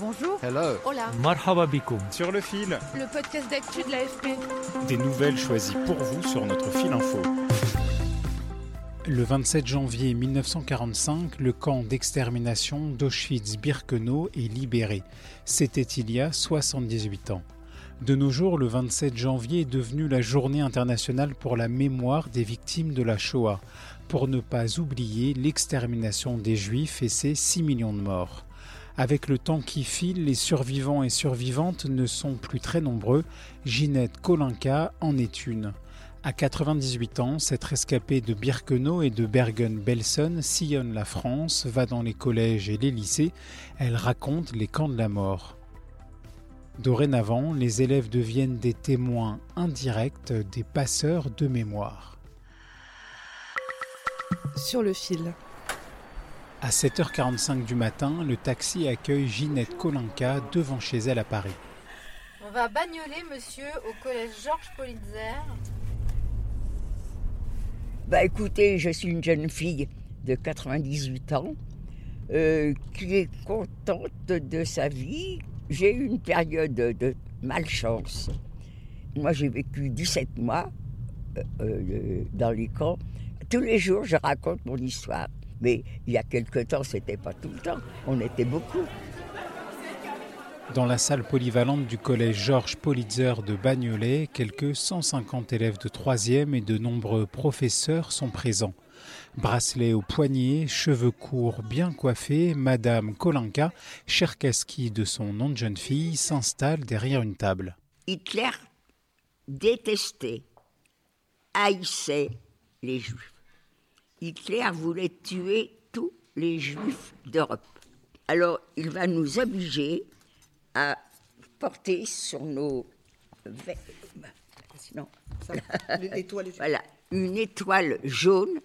Bonjour. Hello. Hola. Marhaba bikoum. Sur le fil, Le podcast d'actu de l'AFP. des nouvelles choisies pour vous sur notre fil info. Le 27 janvier 1945, le camp d'extermination d'Auschwitz-Birkenau est libéré. C'était il y a 78 ans. De nos jours, le 27 janvier est devenu la journée internationale pour la mémoire des victimes de la Shoah, pour ne pas oublier l'extermination des Juifs et ses 6 millions de morts. Avec le temps qui file, les survivants et survivantes ne sont plus très nombreux. Ginette Kolinka en est une. À 98 ans, cette rescapée de Birkenau et de Bergen-Belsen sillonne la France, va dans les collèges et les lycées. Elle raconte les camps de la mort. Dorénavant, les élèves deviennent des témoins indirects des passeurs de mémoire. Sur le fil. À 7h45 du matin, le taxi accueille Ginette Kolinka devant chez elle à Paris. On va bagnoler, monsieur, au collège Georges Politzer. Bah écoutez, je suis une jeune fille de 98 ans euh, qui est contente de sa vie. J'ai eu une période de malchance. Moi, j'ai vécu 17 mois euh, euh, dans les camps. Tous les jours, je raconte mon histoire. Mais il y a quelque temps, c'était pas tout le temps. On était beaucoup. Dans la salle polyvalente du collège Georges Politzer de Bagnolet, quelques 150 élèves de 3e et de nombreux professeurs sont présents. Bracelet au poignet, cheveux courts bien coiffés, Madame Kolinka, Cherkaski de son nom de jeune fille, s'installe derrière une table. Hitler détestait, haïssait les Juifs. Hitler voulait tuer tous les Juifs d'Europe. Alors il va nous obliger à porter sur nos vêtements sinon, voilà, une étoile jaune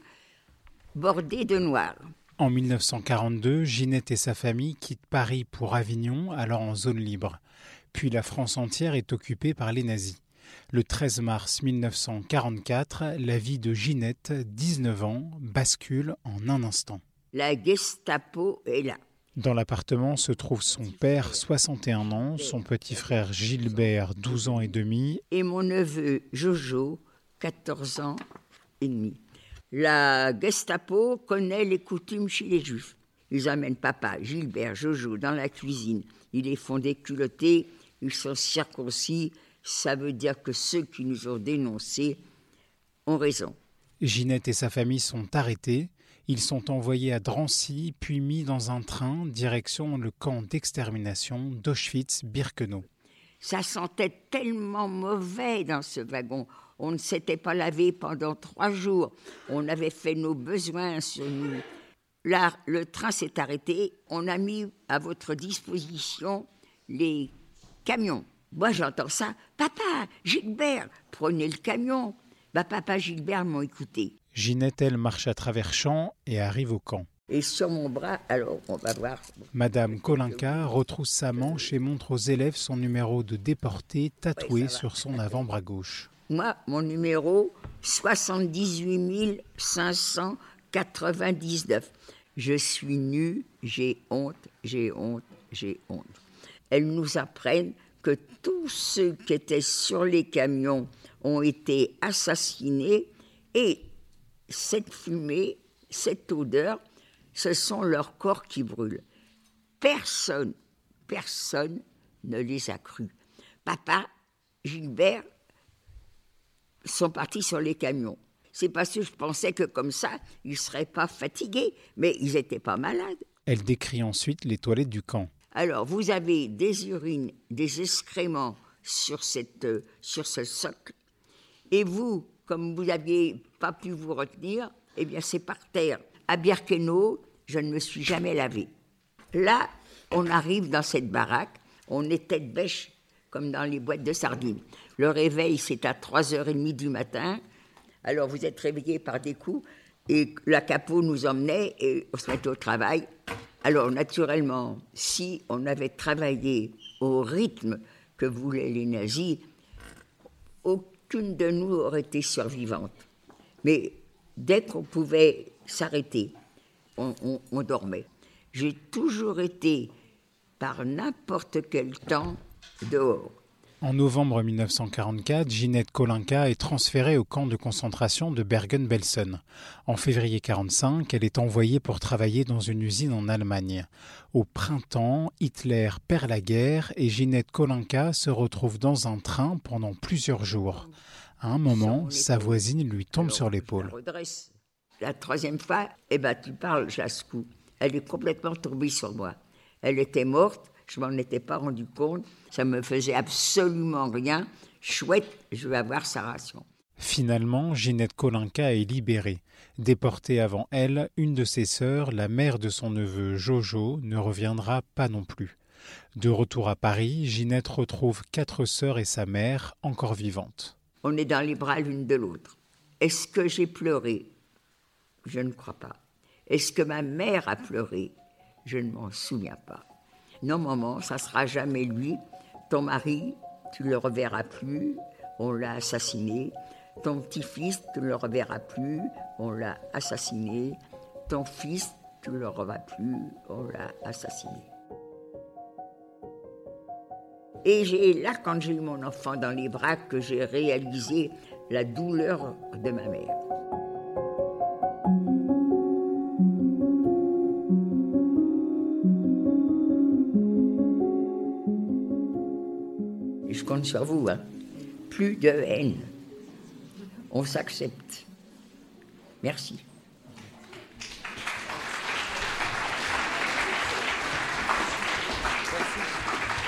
bordée de noir. En 1942, Ginette et sa famille quittent Paris pour Avignon, alors en zone libre. Puis la France entière est occupée par les nazis. Le 13 mars 1944, la vie de Ginette, 19 ans, bascule en un instant. La Gestapo est là. Dans l'appartement se trouve son père, 61 ans, son petit frère Gilbert, 12 ans et demi, et mon neveu Jojo, 14 ans et demi. La Gestapo connaît les coutumes chez les Juifs. Ils amènent papa, Gilbert, Jojo dans la cuisine. Ils les font déculotter, ils sont circoncis. Ça veut dire que ceux qui nous ont dénoncés ont raison. Ginette et sa famille sont arrêtés. Ils sont envoyés à Drancy, puis mis dans un train direction le camp d'extermination d'Auschwitz-Birkenau. Ça sentait tellement mauvais dans ce wagon. On ne s'était pas lavé pendant trois jours. On avait fait nos besoins sur nous. Là, le train s'est arrêté. On a mis à votre disposition les camions. Moi, j'entends ça. Papa, Gilbert, prenez le camion. Bah, papa, Gilbert m'ont écouté. Ginette, elle, marche à travers champs et arrive au camp. Et sur mon bras, alors, on va voir. Madame Kolinka retrousse sa manche et montre aux élèves son numéro de déporté tatoué Ouais, sur son avant-bras gauche. Moi, mon numéro, 78 599. Je suis nue, j'ai honte, j'ai honte, j'ai honte. Elles nous apprennent que tous ceux qui étaient sur les camions ont été assassinés et cette fumée, cette odeur, ce sont leurs corps qui brûlent. Personne, personne ne les a crus. Papa, Gilbert, sont partis sur les camions. C'est parce que je pensais que comme ça, ils ne seraient pas fatigués, mais ils n'étaient pas malades. Elle décrit ensuite les toilettes du camp. Alors, vous avez des urines, des excréments sur, cette, euh, sur ce socle, et vous, comme vous n'aviez pas pu vous retenir, Eh bien, c'est par terre. À Birkenau, je ne me suis jamais lavé. Là, on arrive dans cette baraque, on est tête bêche, comme dans les boîtes de sardines. Le réveil, c'est à 3h30 du matin. Alors, vous êtes réveillé par des coups, et la capot nous emmenait et on se mettait au travail. Alors, naturellement, si on avait travaillé au rythme que voulaient les nazis, aucune de nous aurait été survivante. Mais dès qu'on pouvait s'arrêter, on, on dormait. J'ai toujours été, par n'importe quel temps, dehors. En novembre 1944, Ginette Kolinka est transférée au camp de concentration de Bergen-Belsen. En février 1945, elle est envoyée pour travailler dans une usine en Allemagne. Au printemps, Hitler perd la guerre et Ginette Kolinka se retrouve dans un train pendant plusieurs jours. À un moment, sa voisine lui tombe sur l'épaule. La, troisième fois, eh ben, tu parles, Jascou. Elle est complètement tombée sur moi. Elle était morte je m'en étais pas rendu compte. Ça me faisait absolument rien. Chouette, je vais avoir sa ration. Finalement, Ginette Kolinka est libérée. Déportée avant elle, une de ses sœurs, la mère de son neveu Jojo, ne reviendra pas non plus. De retour à Paris, Ginette retrouve quatre sœurs et sa mère encore vivantes. On est dans les bras l'une de l'autre. Est-ce que j'ai pleuré? Je ne crois pas. Est-ce que ma mère a pleuré? Je ne m'en souviens pas. Non, maman, ça sera jamais lui. Ton mari, tu le reverras plus, on l'a assassiné. Ton petit-fils, tu ne le reverras plus, on l'a assassiné. Ton fils, tu ne le reverras plus, on l'a assassiné. Et j'ai là, quand j'ai eu mon enfant dans les bras, que j'ai réalisé la douleur de ma mère. Je compte sur vous. Hein. Plus de haine. On s'accepte. Merci.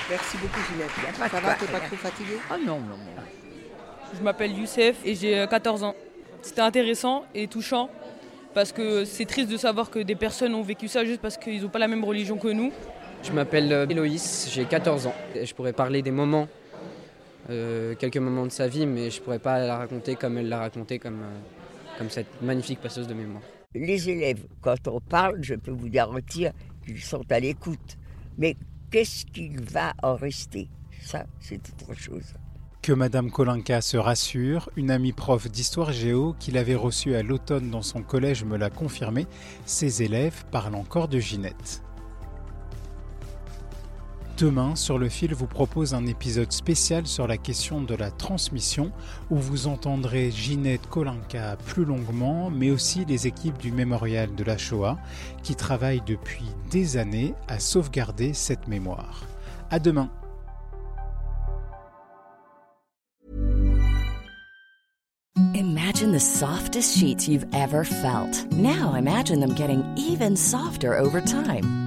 Merci beaucoup, Ginette. Ça va, t'es pas trop fatiguée? Ah non, non, non. Je m'appelle Youssef et j'ai 14 euh, ans. C'était intéressant et touchant parce que c'est triste de savoir que des personnes ont vécu ça juste parce qu'ils n'ont pas la même religion que nous. Je m'appelle euh, Héloïse, j'ai 14 ans. Et je pourrais parler des moments quelques moments de sa vie, mais je ne pourrais pas la raconter comme elle l'a raconté, comme, euh, comme cette magnifique passeuse de mémoire. Les élèves, quand on parle, je peux vous garantir qu'ils sont à l'écoute. Mais qu'est-ce qu'il va en rester? Ça, c'est autre chose. Que Madame Kolinka se rassure, une amie prof d'histoire géo qu'il avait reçue à l'automne dans son collège me l'a confirmé, ses élèves parlent encore de Ginette. Demain, sur le fil vous propose un épisode spécial sur la question de la transmission où vous entendrez Ginette Kolinka plus longuement, mais aussi les équipes du mémorial de la Shoah qui travaillent depuis des années à sauvegarder cette mémoire. À demain! Imagine the softest sheets you've ever felt. Now imagine them getting even softer over time.